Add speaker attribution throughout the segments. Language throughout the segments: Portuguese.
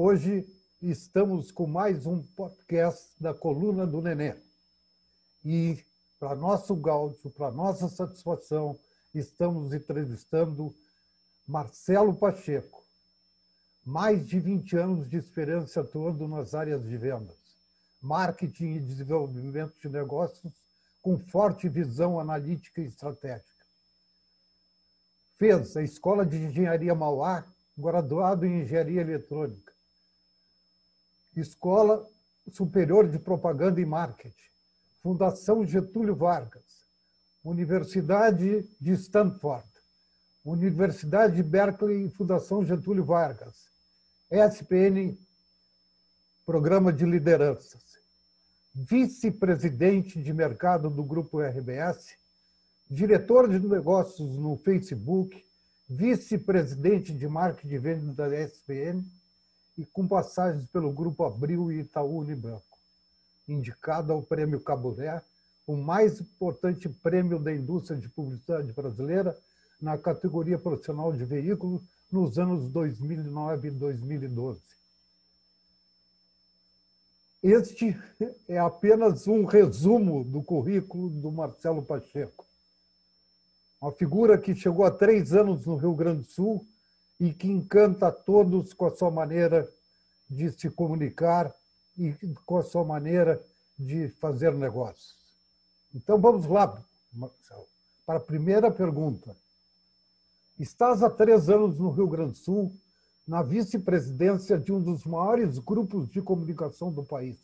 Speaker 1: Hoje estamos com mais um podcast da Coluna do Nenê. E, para nosso gáudio, para nossa satisfação, estamos entrevistando Marcelo Pacheco. Mais de 20 anos de experiência atuando nas áreas de vendas, marketing e desenvolvimento de negócios com forte visão analítica e estratégica. Fez a Escola de Engenharia Mauá, graduado em Engenharia Eletrônica Escola Superior de Propaganda e Marketing, Fundação Getúlio Vargas, Universidade de Stanford, Universidade de Berkeley e Fundação Getúlio Vargas, SPN, Programa de Lideranças, vice-presidente de mercado do Grupo RBS, diretor de negócios no Facebook, vice-presidente de marketing e venda da SPN, e com passagens pelo Grupo Abril e Itaú Unibanco. Indicado ao Prêmio Caburé, o mais importante prêmio da indústria de publicidade brasileira na categoria profissional de veículos nos anos 2009 e 2012. Este é apenas um resumo do currículo do Marcelo Pacheco. Uma figura que chegou há três anos no Rio Grande do Sul e que encanta a todos com a sua maneira de se comunicar e com a sua maneira de fazer negócios. Então vamos lá, Marcelo, para a primeira pergunta. Estás há três anos no Rio Grande do Sul, na vice-presidência de um dos maiores grupos de comunicação do país.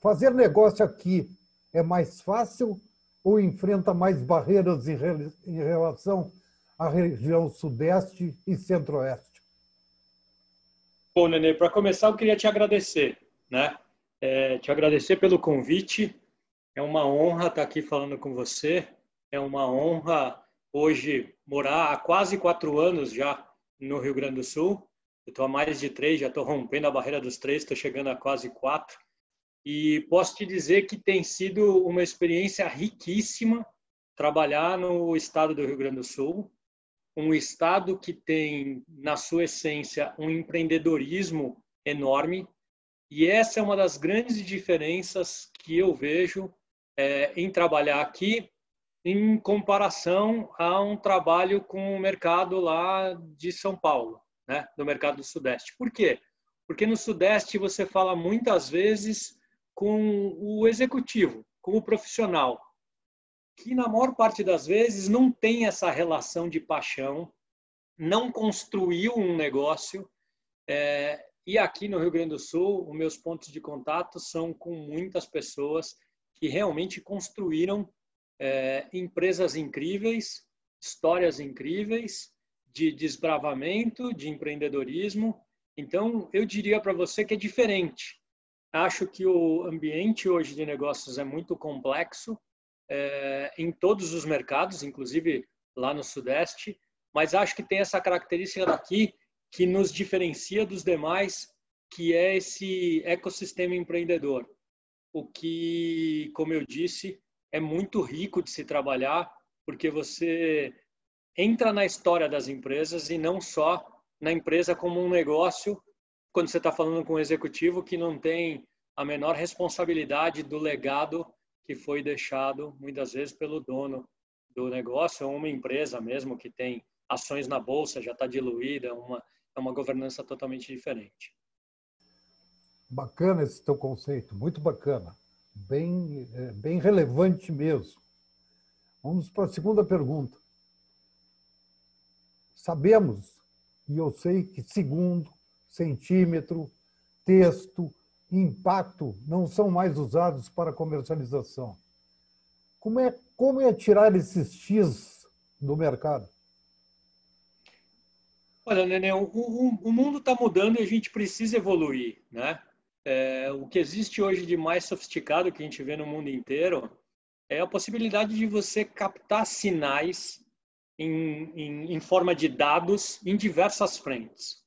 Speaker 1: Fazer negócio aqui é mais fácil ou enfrenta mais barreiras em relação à região Sudeste e Centro-Oeste?
Speaker 2: Bom, Nenê, para começar, eu queria te agradecer, né? É, te agradecer pelo convite. É uma honra estar aqui falando com você. É uma honra hoje morar há quase quatro anos já no Rio Grande do Sul. Eu estou há mais de três, já estou rompendo a barreira dos três, estou chegando a quase quatro. E posso te dizer que tem sido uma experiência riquíssima trabalhar no estado do Rio Grande do Sul um estado que tem na sua essência um empreendedorismo enorme e essa é uma das grandes diferenças que eu vejo é, em trabalhar aqui em comparação a um trabalho com o mercado lá de São Paulo, né, do mercado do Sudeste. Por quê? Porque no Sudeste você fala muitas vezes com o executivo, com o profissional, que na maior parte das vezes não tem essa relação de paixão, não construiu um negócio. É, e aqui no Rio Grande do Sul, os meus pontos de contato são com muitas pessoas que realmente construíram é, empresas incríveis, histórias incríveis de desbravamento, de empreendedorismo. Então, eu diria para você que é diferente. Acho que o ambiente hoje de negócios é muito complexo, é, em todos os mercados, inclusive lá no Sudeste, mas acho que tem essa característica daqui que nos diferencia dos demais, que é esse ecossistema empreendedor. O que, como eu disse, é muito rico de se trabalhar, porque você entra na história das empresas e não só na empresa como um negócio, quando você está falando com um executivo que não tem a menor responsabilidade do legado que foi deixado muitas vezes pelo dono do negócio ou uma empresa mesmo que tem ações na bolsa, já está diluída, uma, é uma governança totalmente diferente.
Speaker 1: Bacana esse teu conceito, muito bacana, bem, é, bem relevante mesmo. Vamos para a segunda pergunta. Sabemos, e eu sei que segundo, centímetro, texto, impacto não são mais usados para comercialização. Como é, como é tirar esses X do mercado?
Speaker 2: Olha, Nenê, o, o, o mundo está mudando e a gente precisa evoluir, né? É, o que existe hoje de mais sofisticado que a gente vê no mundo inteiro é a possibilidade de você captar sinais em, em, em forma de dados em diversas frentes.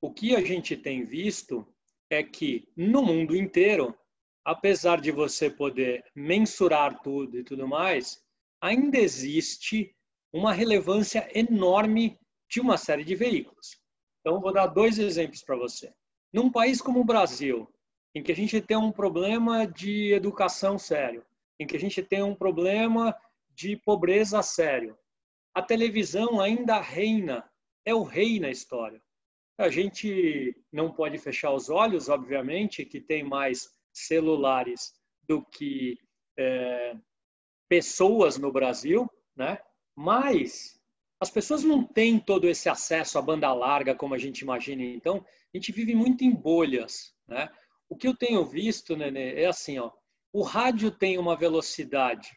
Speaker 2: O que a gente tem visto é que no mundo inteiro, apesar de você poder mensurar tudo e tudo mais, ainda existe uma relevância enorme de uma série de veículos. Então, vou dar dois exemplos para você. num país como o Brasil, em que a gente tem um problema de educação sério, em que a gente tem um problema de pobreza sério, a televisão ainda reina, é o rei na história. A gente não pode fechar os olhos, obviamente, que tem mais celulares do que é, pessoas no Brasil, né? Mas as pessoas não têm todo esse acesso à banda larga como a gente imagina. Então, a gente vive muito em bolhas, né? O que eu tenho visto, Nenê, é assim, ó. O rádio tem uma velocidade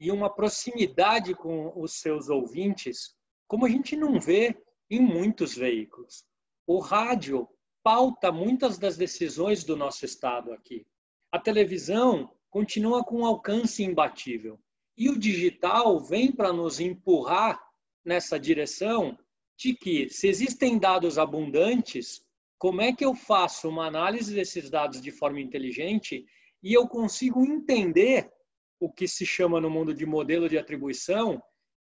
Speaker 2: e uma proximidade com os seus ouvintes, como a gente não vê em muitos veículos. O rádio pauta muitas das decisões do nosso estado aqui. A televisão continua com um alcance imbatível. E o digital vem para nos empurrar nessa direção de que, se existem dados abundantes, como é que eu faço uma análise desses dados de forma inteligente e eu consigo entender o que se chama no mundo de modelo de atribuição,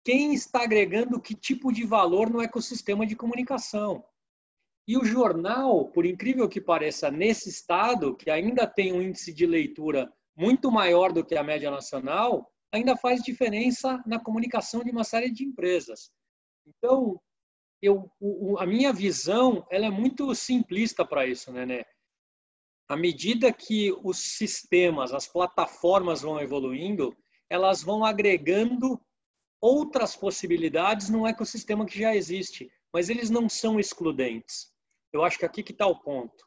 Speaker 2: quem está agregando que tipo de valor no ecossistema de comunicação. E o jornal, por incrível que pareça, nesse estado, que ainda tem um índice de leitura muito maior do que a média nacional, ainda faz diferença na comunicação de uma série de empresas. Então, eu, a minha visão ela é muito simplista para isso, né? à medida que os sistemas, as plataformas vão evoluindo, elas vão agregando outras possibilidades num ecossistema que já existe, mas eles não são excludentes. Eu acho que aqui que está o ponto.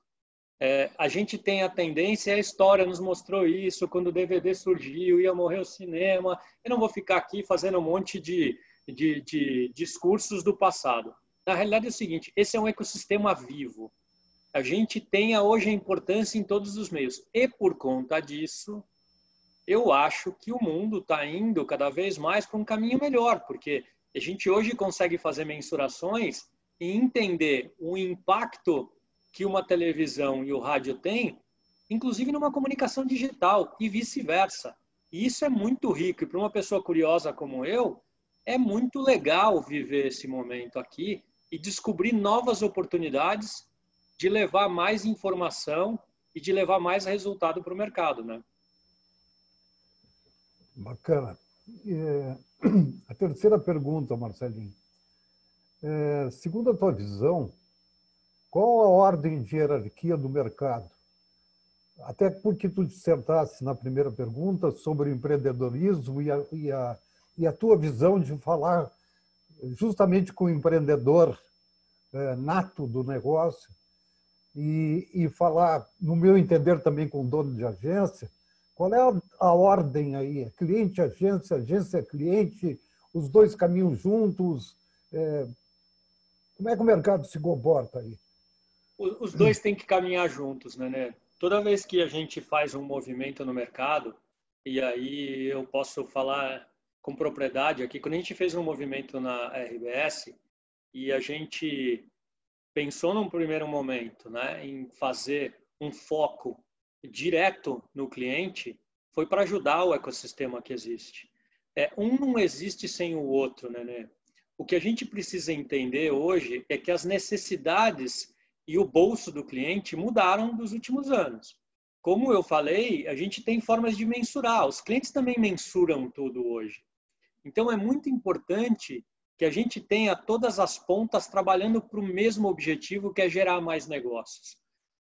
Speaker 2: É, a gente tem a tendência, a história nos mostrou isso, quando o DVD surgiu, ia morrer o cinema. Eu não vou ficar aqui fazendo um monte de, de, de discursos do passado. Na realidade é o seguinte, esse é um ecossistema vivo a gente tenha hoje a importância em todos os meios. E por conta disso, eu acho que o mundo está indo cada vez mais para um caminho melhor, porque a gente hoje consegue fazer mensurações e entender o impacto que uma televisão e o rádio têm, inclusive numa comunicação digital e vice-versa. E isso é muito rico. E para uma pessoa curiosa como eu, é muito legal viver esse momento aqui e descobrir novas oportunidades de levar mais informação e de levar mais resultado para o mercado, né?
Speaker 1: Bacana. É, a terceira pergunta, Marcelinho. É, segundo a tua visão, qual a ordem de hierarquia do mercado? Até porque tu dissertasse na primeira pergunta sobre o empreendedorismo e a, e a, e a tua visão de falar justamente com o empreendedor é, nato do negócio, e, e falar, no meu entender, também com o dono de agência, qual é a, ordem aí? É cliente, agência, agência, cliente, os dois caminham juntos? É, como é que o mercado se comporta aí?
Speaker 2: Os dois têm que caminhar juntos, né, né? Toda vez que a gente faz um movimento no mercado, e aí eu posso falar com propriedade aqui, quando a gente fez um movimento na RBS e a gente pensou num primeiro momento né, em fazer um foco direto no cliente, foi para ajudar o ecossistema que existe. É, um não existe sem o outro, né, né? O que a gente precisa entender hoje é que as necessidades e o bolso do cliente mudaram dos últimos anos. Como eu falei, a gente tem formas de mensurar. Os clientes também mensuram tudo hoje. Então é muito importante que a gente tenha todas as pontas trabalhando para o mesmo objetivo, que é gerar mais negócios.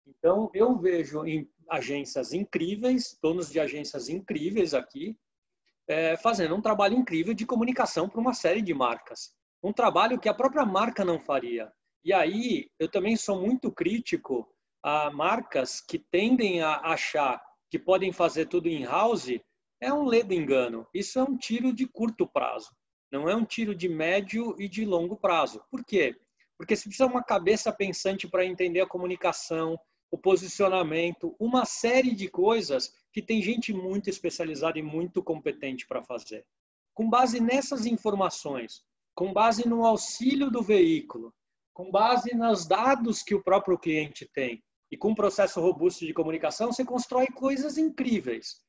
Speaker 2: Então, eu vejo agências incríveis, donos de agências incríveis aqui, é, fazendo um trabalho incrível de comunicação para uma série de marcas. Um trabalho que a própria marca não faria. E aí, eu também sou muito crítico a marcas que tendem a achar que podem fazer tudo in-house. É um ledo engano. Isso é um tiro de curto prazo. Não é um tiro de médio e de longo prazo. Por quê? Porque você precisa uma cabeça pensante para entender a comunicação, o posicionamento, uma série de coisas que tem gente muito especializada e muito competente para fazer. Com base nessas informações, com base no auxílio do veículo, com base nos dados que o próprio cliente tem e com um processo robusto de comunicação, você constrói coisas incríveis.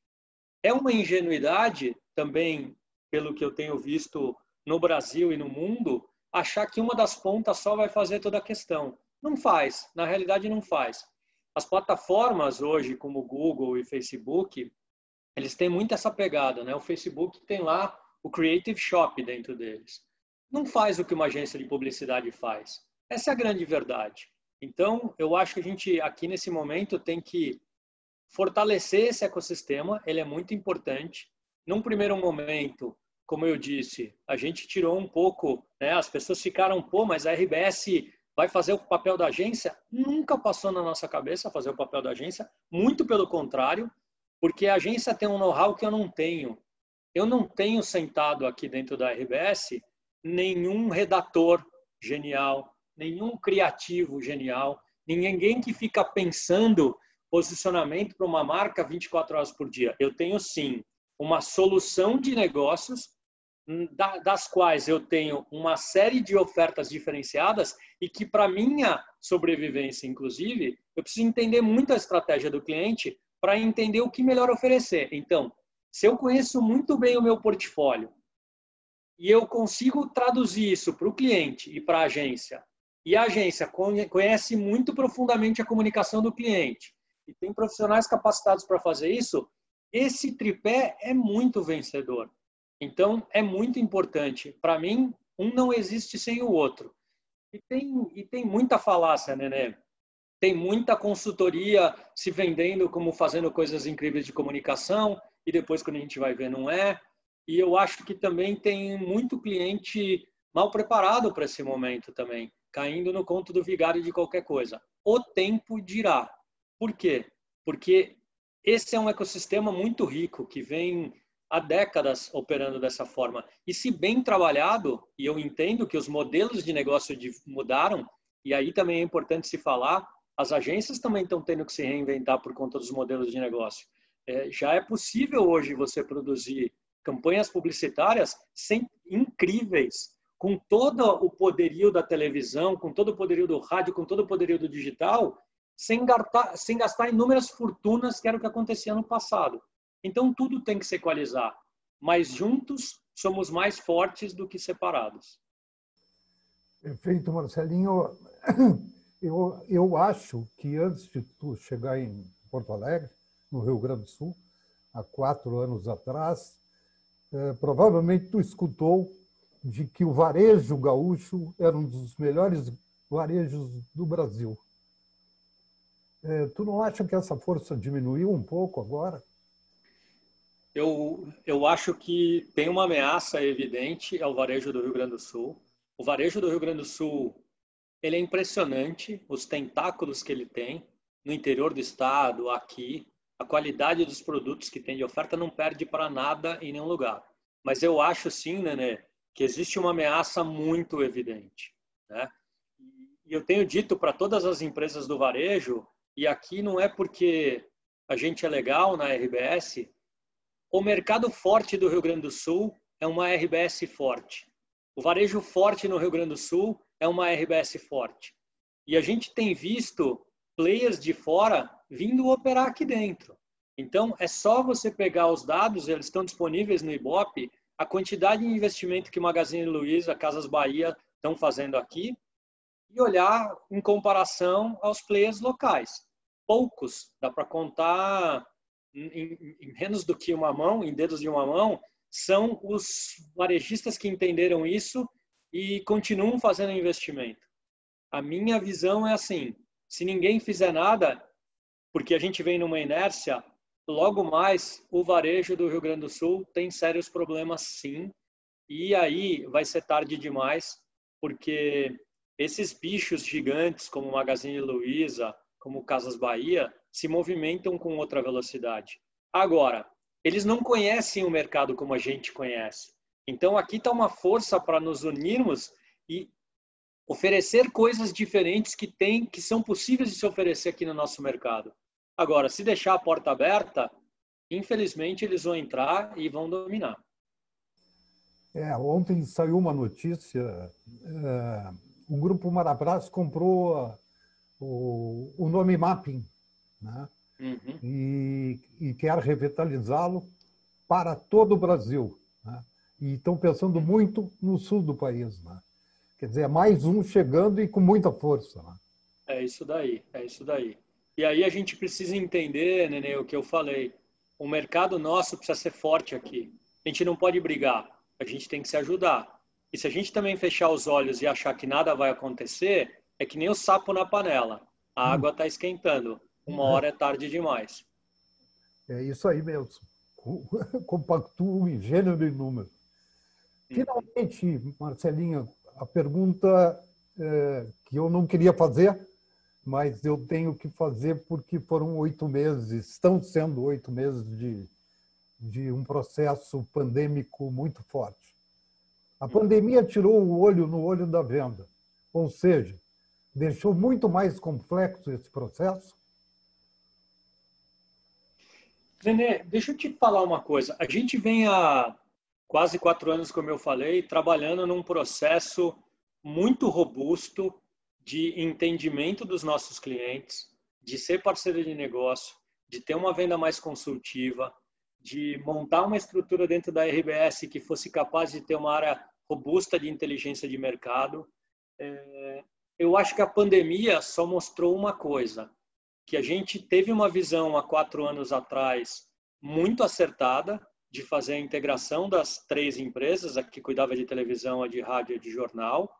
Speaker 2: É uma ingenuidade também pelo que eu tenho visto no Brasil e no mundo, achar que uma das pontas só vai fazer toda a questão. Não faz, na realidade não faz. As plataformas hoje, como Google e Facebook, eles têm muito essa pegada, né? O Facebook tem lá o Creative Shop dentro deles. Não faz o que uma agência de publicidade faz. Essa é a grande verdade. Então, eu acho que a gente aqui nesse momento tem que fortalecer esse ecossistema, ele é muito importante. Num primeiro momento, como eu disse, a gente tirou um pouco, né, as pessoas ficaram, pô, mas a RBS vai fazer o papel da agência? Nunca passou na nossa cabeça fazer o papel da agência, muito pelo contrário, porque a agência tem um know-how que eu não tenho. Eu não tenho sentado aqui dentro da RBS nenhum redator genial, nenhum criativo genial, ninguém que fica pensando posicionamento para uma marca 24 horas por dia. Eu tenho sim uma solução de negócios hum, das quais eu tenho uma série de ofertas diferenciadas e que para minha sobrevivência, inclusive, eu preciso entender muito a estratégia do cliente para entender o que melhor oferecer. Então, se eu conheço muito bem o meu portfólio e eu consigo traduzir isso para o cliente e para a agência, e a agência conhece muito profundamente a comunicação do cliente e tem profissionais capacitados para fazer isso, esse tripé é muito vencedor. Então, é muito importante. Para mim, um não existe sem o outro. E tem, e tem muita falácia, né? Tem muita consultoria se vendendo como fazendo coisas incríveis de comunicação e depois, quando a gente vai ver, não é. E eu acho que também tem muito cliente mal preparado para esse momento também, caindo no conto do vigário de qualquer coisa. O tempo dirá. Por quê? Porque esse é um ecossistema muito rico que vem há décadas operando dessa forma. E se bem trabalhado, e eu entendo que os modelos de negócio mudaram, e aí também é importante se falar, as agências também estão tendo que se reinventar por conta dos modelos de negócio. É, já é possível hoje você produzir campanhas publicitárias sem, incríveis, com todo o poderio da televisão, com todo o poderio do rádio, com todo o poderio do digital, sem gastar, sem gastar inúmeras fortunas, que era o que acontecia no passado. Então, tudo tem que se equalizar. Mas juntos somos mais fortes do que separados.
Speaker 1: Perfeito, Marcelinho. Eu, eu acho que antes de tu chegar em Porto Alegre, no Rio Grande do Sul, há quatro anos atrás, eh, provavelmente tu escutou de que o varejo gaúcho era um dos melhores varejos do Brasil. É, tu não acha que essa força diminuiu um pouco agora?
Speaker 2: Eu, eu acho que tem uma ameaça evidente ao varejo do Rio Grande do Sul. O varejo do Rio Grande do Sul ele é impressionante, os tentáculos que ele tem no interior do estado, aqui, a qualidade dos produtos que tem de oferta não perde para nada em nenhum lugar. Mas eu acho sim, Nenê, que existe uma ameaça muito evidente. Né? E eu tenho dito para todas as empresas do varejo e aqui não é porque a gente é legal na RBS, o mercado forte do Rio Grande do Sul é uma RBS forte. O varejo forte no Rio Grande do Sul é uma RBS forte. E a gente tem visto players de fora vindo operar aqui dentro. Então, é só você pegar os dados, eles estão disponíveis no Ibope, a quantidade de investimento que Magazine Luiza, Casas Bahia estão fazendo aqui e olhar em comparação aos players locais poucos, dá para contar em, em, menos do que uma mão, em dedos de uma mão, são os varejistas que entenderam isso e continuam fazendo investimento. A minha visão é assim: se ninguém fizer nada, porque a gente vem numa inércia, logo mais o varejo do Rio Grande do Sul tem sérios problemas, sim. E aí vai ser tarde demais, porque esses bichos gigantes como Magazine Luiza, como Casas Bahia, se movimentam com outra velocidade. Agora, eles não conhecem o mercado como a gente conhece. Então, aqui está uma força para nos unirmos e oferecer coisas diferentes que tem, que são possíveis de se oferecer aqui no nosso mercado. Agora, se deixar a porta aberta, infelizmente eles vão entrar e vão dominar.
Speaker 1: É, ontem saiu uma notícia, é, o grupo Marabras comprou o, o nome mapping, né? Uhum. E, e, quer revitalizá-lo para todo o Brasil. Né? E estão pensando muito no sul do país. Né? Quer dizer, é mais um chegando e com muita força. Né?
Speaker 2: É isso daí, é isso daí. E aí a gente precisa entender, Nenê, o que eu falei. O mercado nosso precisa ser forte aqui. A gente não pode brigar, a gente tem que se ajudar. E se a gente também fechar os olhos e achar que nada vai acontecer, é que nem o sapo na panela. A hum. água está esquentando. Uma uhum. hora é tarde demais.
Speaker 1: É isso aí mesmo. Compactuo em gênero e número. Finalmente, Marcelinha, a pergunta é, que eu não queria fazer, mas eu tenho que fazer porque foram oito meses, estão sendo oito meses de, de um processo pandêmico muito forte. A pandemia tirou o olho no olho da venda, ou seja, deixou muito mais complexo esse processo.
Speaker 2: Nenê, deixa eu te falar uma coisa. A gente vem há quase quatro anos, como eu falei, trabalhando num processo muito robusto de entendimento dos nossos clientes, de ser parceiro de negócio, de ter uma venda mais consultiva, de montar uma estrutura dentro da RBS que fosse capaz de ter uma área robusta de inteligência de mercado. É, eu acho que a pandemia só mostrou uma coisa, que a gente teve uma visão há quatro anos atrás muito acertada de fazer a integração das três empresas, a que cuidava de televisão, a de rádio e de jornal,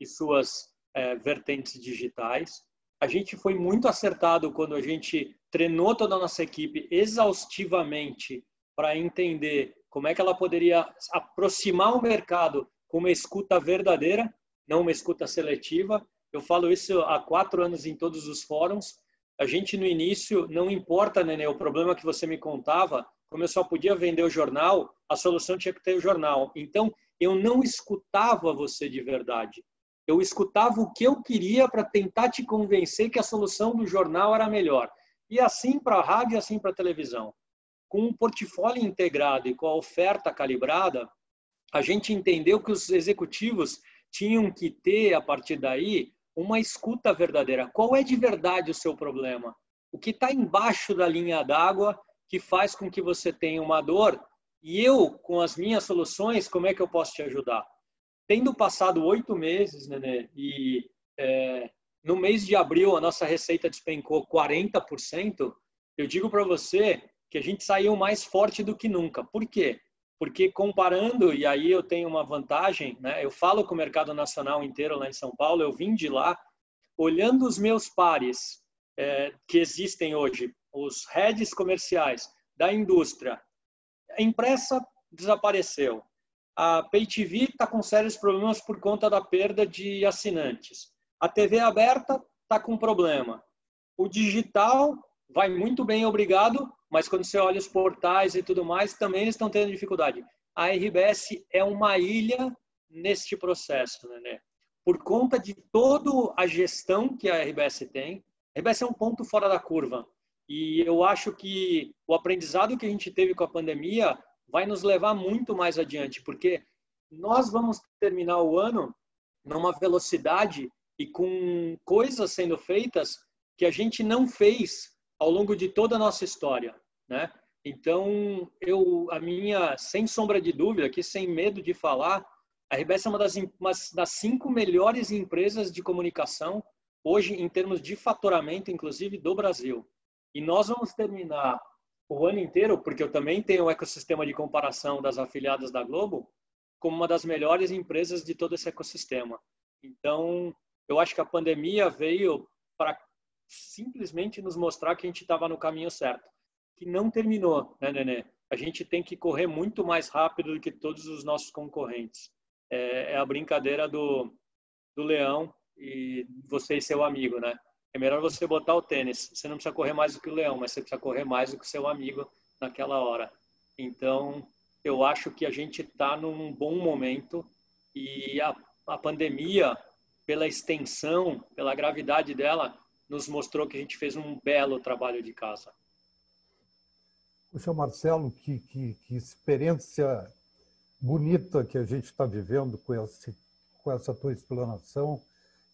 Speaker 2: e suas é, vertentes digitais. A gente foi muito acertado quando a gente treinou toda a nossa equipe exaustivamente para entender como é que ela poderia aproximar o mercado com uma escuta verdadeira, não uma escuta seletiva. Eu falo isso há quatro anos em todos os fóruns. A gente no início, não importa, né, o problema que você me contava, como eu só podia vender o jornal, a solução tinha que ter o jornal. Então, eu não escutava você de verdade. Eu escutava o que eu queria para tentar te convencer que a solução do jornal era melhor. E assim para a rádio e assim para a televisão com um portfólio integrado e com a oferta calibrada, a gente entendeu que os executivos tinham que ter, a partir daí, uma escuta verdadeira. Qual é de verdade o seu problema? O que está embaixo da linha d'água que faz com que você tenha uma dor? E eu, com as minhas soluções, como é que eu posso te ajudar? Tendo passado oito meses, Nenê, e é, no mês de abril a nossa receita despencou 40%, eu digo para você que a gente saiu mais forte do que nunca. Por quê? Porque comparando, e aí eu tenho uma vantagem, né? eu falo com o mercado nacional inteiro lá em São Paulo, eu vim de lá, olhando os meus pares é, que existem hoje, os heads comerciais da indústria, a impressa desapareceu. A Pay TV está com sérios problemas por conta da perda de assinantes. A TV aberta está com problema. O digital vai muito bem, obrigado, mas quando você olha os portais e tudo mais, também estão tendo dificuldade. A RBS é uma ilha neste processo, né? Por conta de toda a gestão que a RBS tem, a RBS é um ponto fora da curva. E eu acho que o aprendizado que a gente teve com a pandemia vai nos levar muito mais adiante, porque nós vamos terminar o ano numa velocidade e com coisas sendo feitas que a gente não fez ao longo de toda a nossa história, né? Então, eu, a minha, sem sombra de dúvida, aqui sem medo de falar, a RBS é uma das, uma das cinco melhores empresas de comunicação hoje em termos de faturamento, inclusive do Brasil. E nós vamos terminar o ano inteiro, porque eu também tenho o ecossistema de comparação das afiliadas da Globo, como uma das melhores empresas de todo esse ecossistema. Então, eu acho que a pandemia veio para simplesmente nos mostrar que a gente estava no caminho certo, que não terminou, né, Nenê? A gente tem que correr muito mais rápido do que todos os nossos concorrentes. É, é a brincadeira do, do leão e você e seu amigo, né? É melhor você botar o tênis. Você não precisa correr mais do que o leão, mas você precisa correr mais do que o seu amigo naquela hora. Então, eu acho que a gente está num bom momento e a, a pandemia, pela extensão, pela gravidade dela, nos mostrou que a gente fez um belo trabalho de casa.
Speaker 1: Puxa, Marcelo, que, que, que experiência bonita que a gente está vivendo com, esse, com essa tua explanação,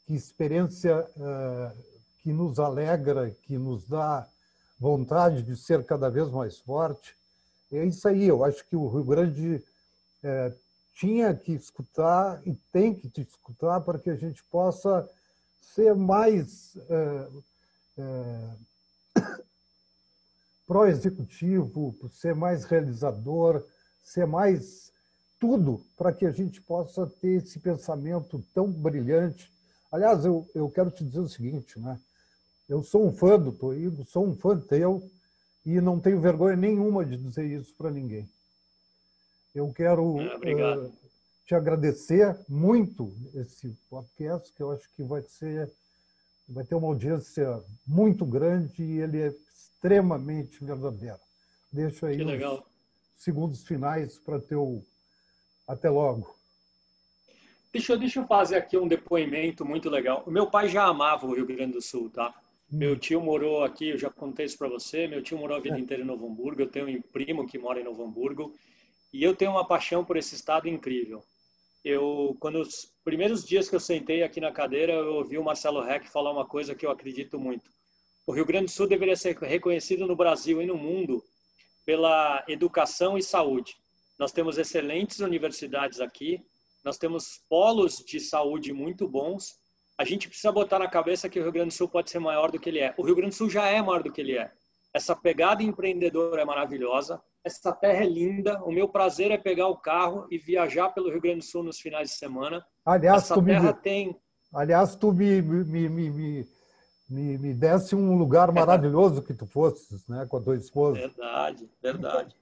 Speaker 1: que experiência uh, que nos alegra, que nos dá vontade de ser cada vez mais forte. É isso aí, eu acho que o Rio Grande uh, tinha que escutar e tem que te escutar para que a gente possa ser mais é, é, pró-executivo, ser mais realizador, ser mais tudo para que a gente possa ter esse pensamento tão brilhante. Aliás, eu, eu quero te dizer o seguinte, né? Eu sou um fã do Toigo, sou um fã teu e não tenho vergonha nenhuma de dizer isso para ninguém. Eu quero
Speaker 2: uh,
Speaker 1: te agradecer muito esse podcast, que eu acho que vai ser vai ter uma audiência muito grande e ele é extremamente verdadeiro. Deixo aí os segundos finais para teu até logo.
Speaker 2: Deixa, deixa eu fazer aqui um depoimento muito legal. O meu pai já amava o Rio Grande do Sul, tá? Meu tio morou aqui, eu já contei isso para você. Meu tio morou a vida é. inteira em Novo Hamburgo. Eu tenho um primo que mora em Novo Hamburgo. E eu tenho uma paixão por esse estado incrível eu quando os primeiros dias que eu sentei aqui na cadeira, eu ouvi o Marcelo Reck falar uma coisa que eu acredito muito. O Rio Grande do Sul deveria ser reconhecido no Brasil e no mundo pela educação e saúde. Nós temos excelentes universidades aqui, nós temos polos de saúde muito bons. A gente precisa botar na cabeça que o Rio Grande do Sul pode ser maior do que ele é. O Rio Grande do Sul já é maior do que ele é. Essa pegada empreendedora é maravilhosa essa terra é linda. O meu prazer é pegar o carro e viajar pelo Rio Grande do Sul nos finais de semana.
Speaker 1: Aliás, essa terra me, tem. Aliás, tu me, me, me, me, me, me desse um lugar maravilhoso que tu fosses, né, com a tua esposa.
Speaker 2: Verdade, verdade.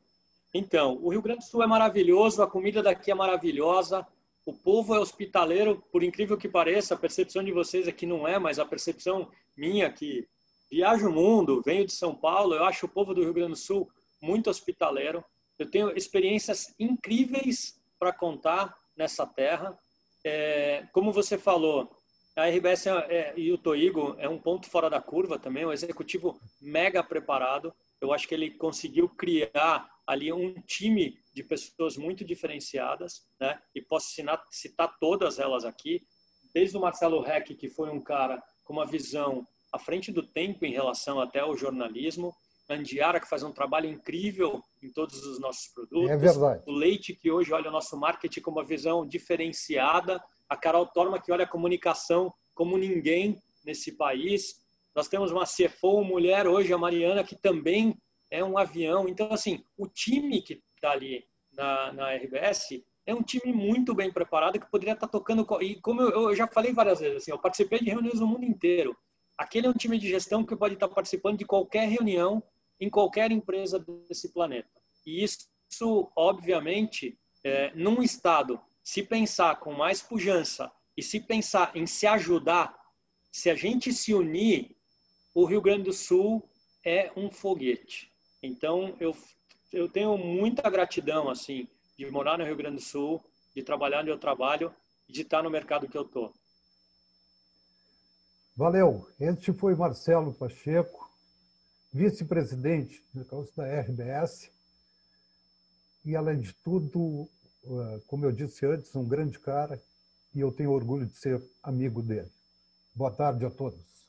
Speaker 2: Então, o Rio Grande do Sul é maravilhoso, a comida daqui é maravilhosa, o povo é hospitaleiro, por incrível que pareça, a percepção de vocês aqui não é, mas a percepção minha que viajo o mundo, venho de São Paulo, eu acho o povo do Rio Grande do Sul muito hospitaleiro. Eu tenho experiências incríveis para contar nessa terra. É, como você falou, a RBS é, é, e o Toigo é um ponto fora da curva também, um executivo mega preparado. Eu acho que ele conseguiu criar ali um time de pessoas muito diferenciadas, né? E posso citar, citar todas elas aqui, desde o Marcelo Reck, que foi um cara com uma visão à frente do tempo em relação até ao jornalismo, Andiara, que faz um trabalho incrível em todos os nossos produtos.
Speaker 1: É verdade.
Speaker 2: O Leite, que hoje olha o nosso marketing com uma visão diferenciada. A Carol Torma, que olha a comunicação como ninguém nesse país. Nós temos uma CFO mulher hoje, a Mariana, que também é um avião. Então, assim, o time que está ali na, na RBS é um time muito bem preparado que poderia estar tá tocando. E como eu, eu já falei várias vezes, assim, eu participei de reuniões no mundo inteiro. Aquele é um time de gestão que pode estar tá participando de qualquer reunião em qualquer empresa desse planeta. E isso, obviamente, é, num Estado, se pensar com mais pujança e se pensar em se ajudar, se a gente se unir, o Rio Grande do Sul é um foguete. Então, eu, eu tenho muita gratidão, assim, de morar no Rio Grande do Sul, de trabalhar onde eu trabalho e de estar no mercado que eu estou.
Speaker 1: Valeu. Este foi Marcelo Pacheco, vice-presidente da RBS, e, além de tudo, eh, como eu disse antes, um grande cara, e eu tenho orgulho de ser amigo dele. Boa tarde a todos.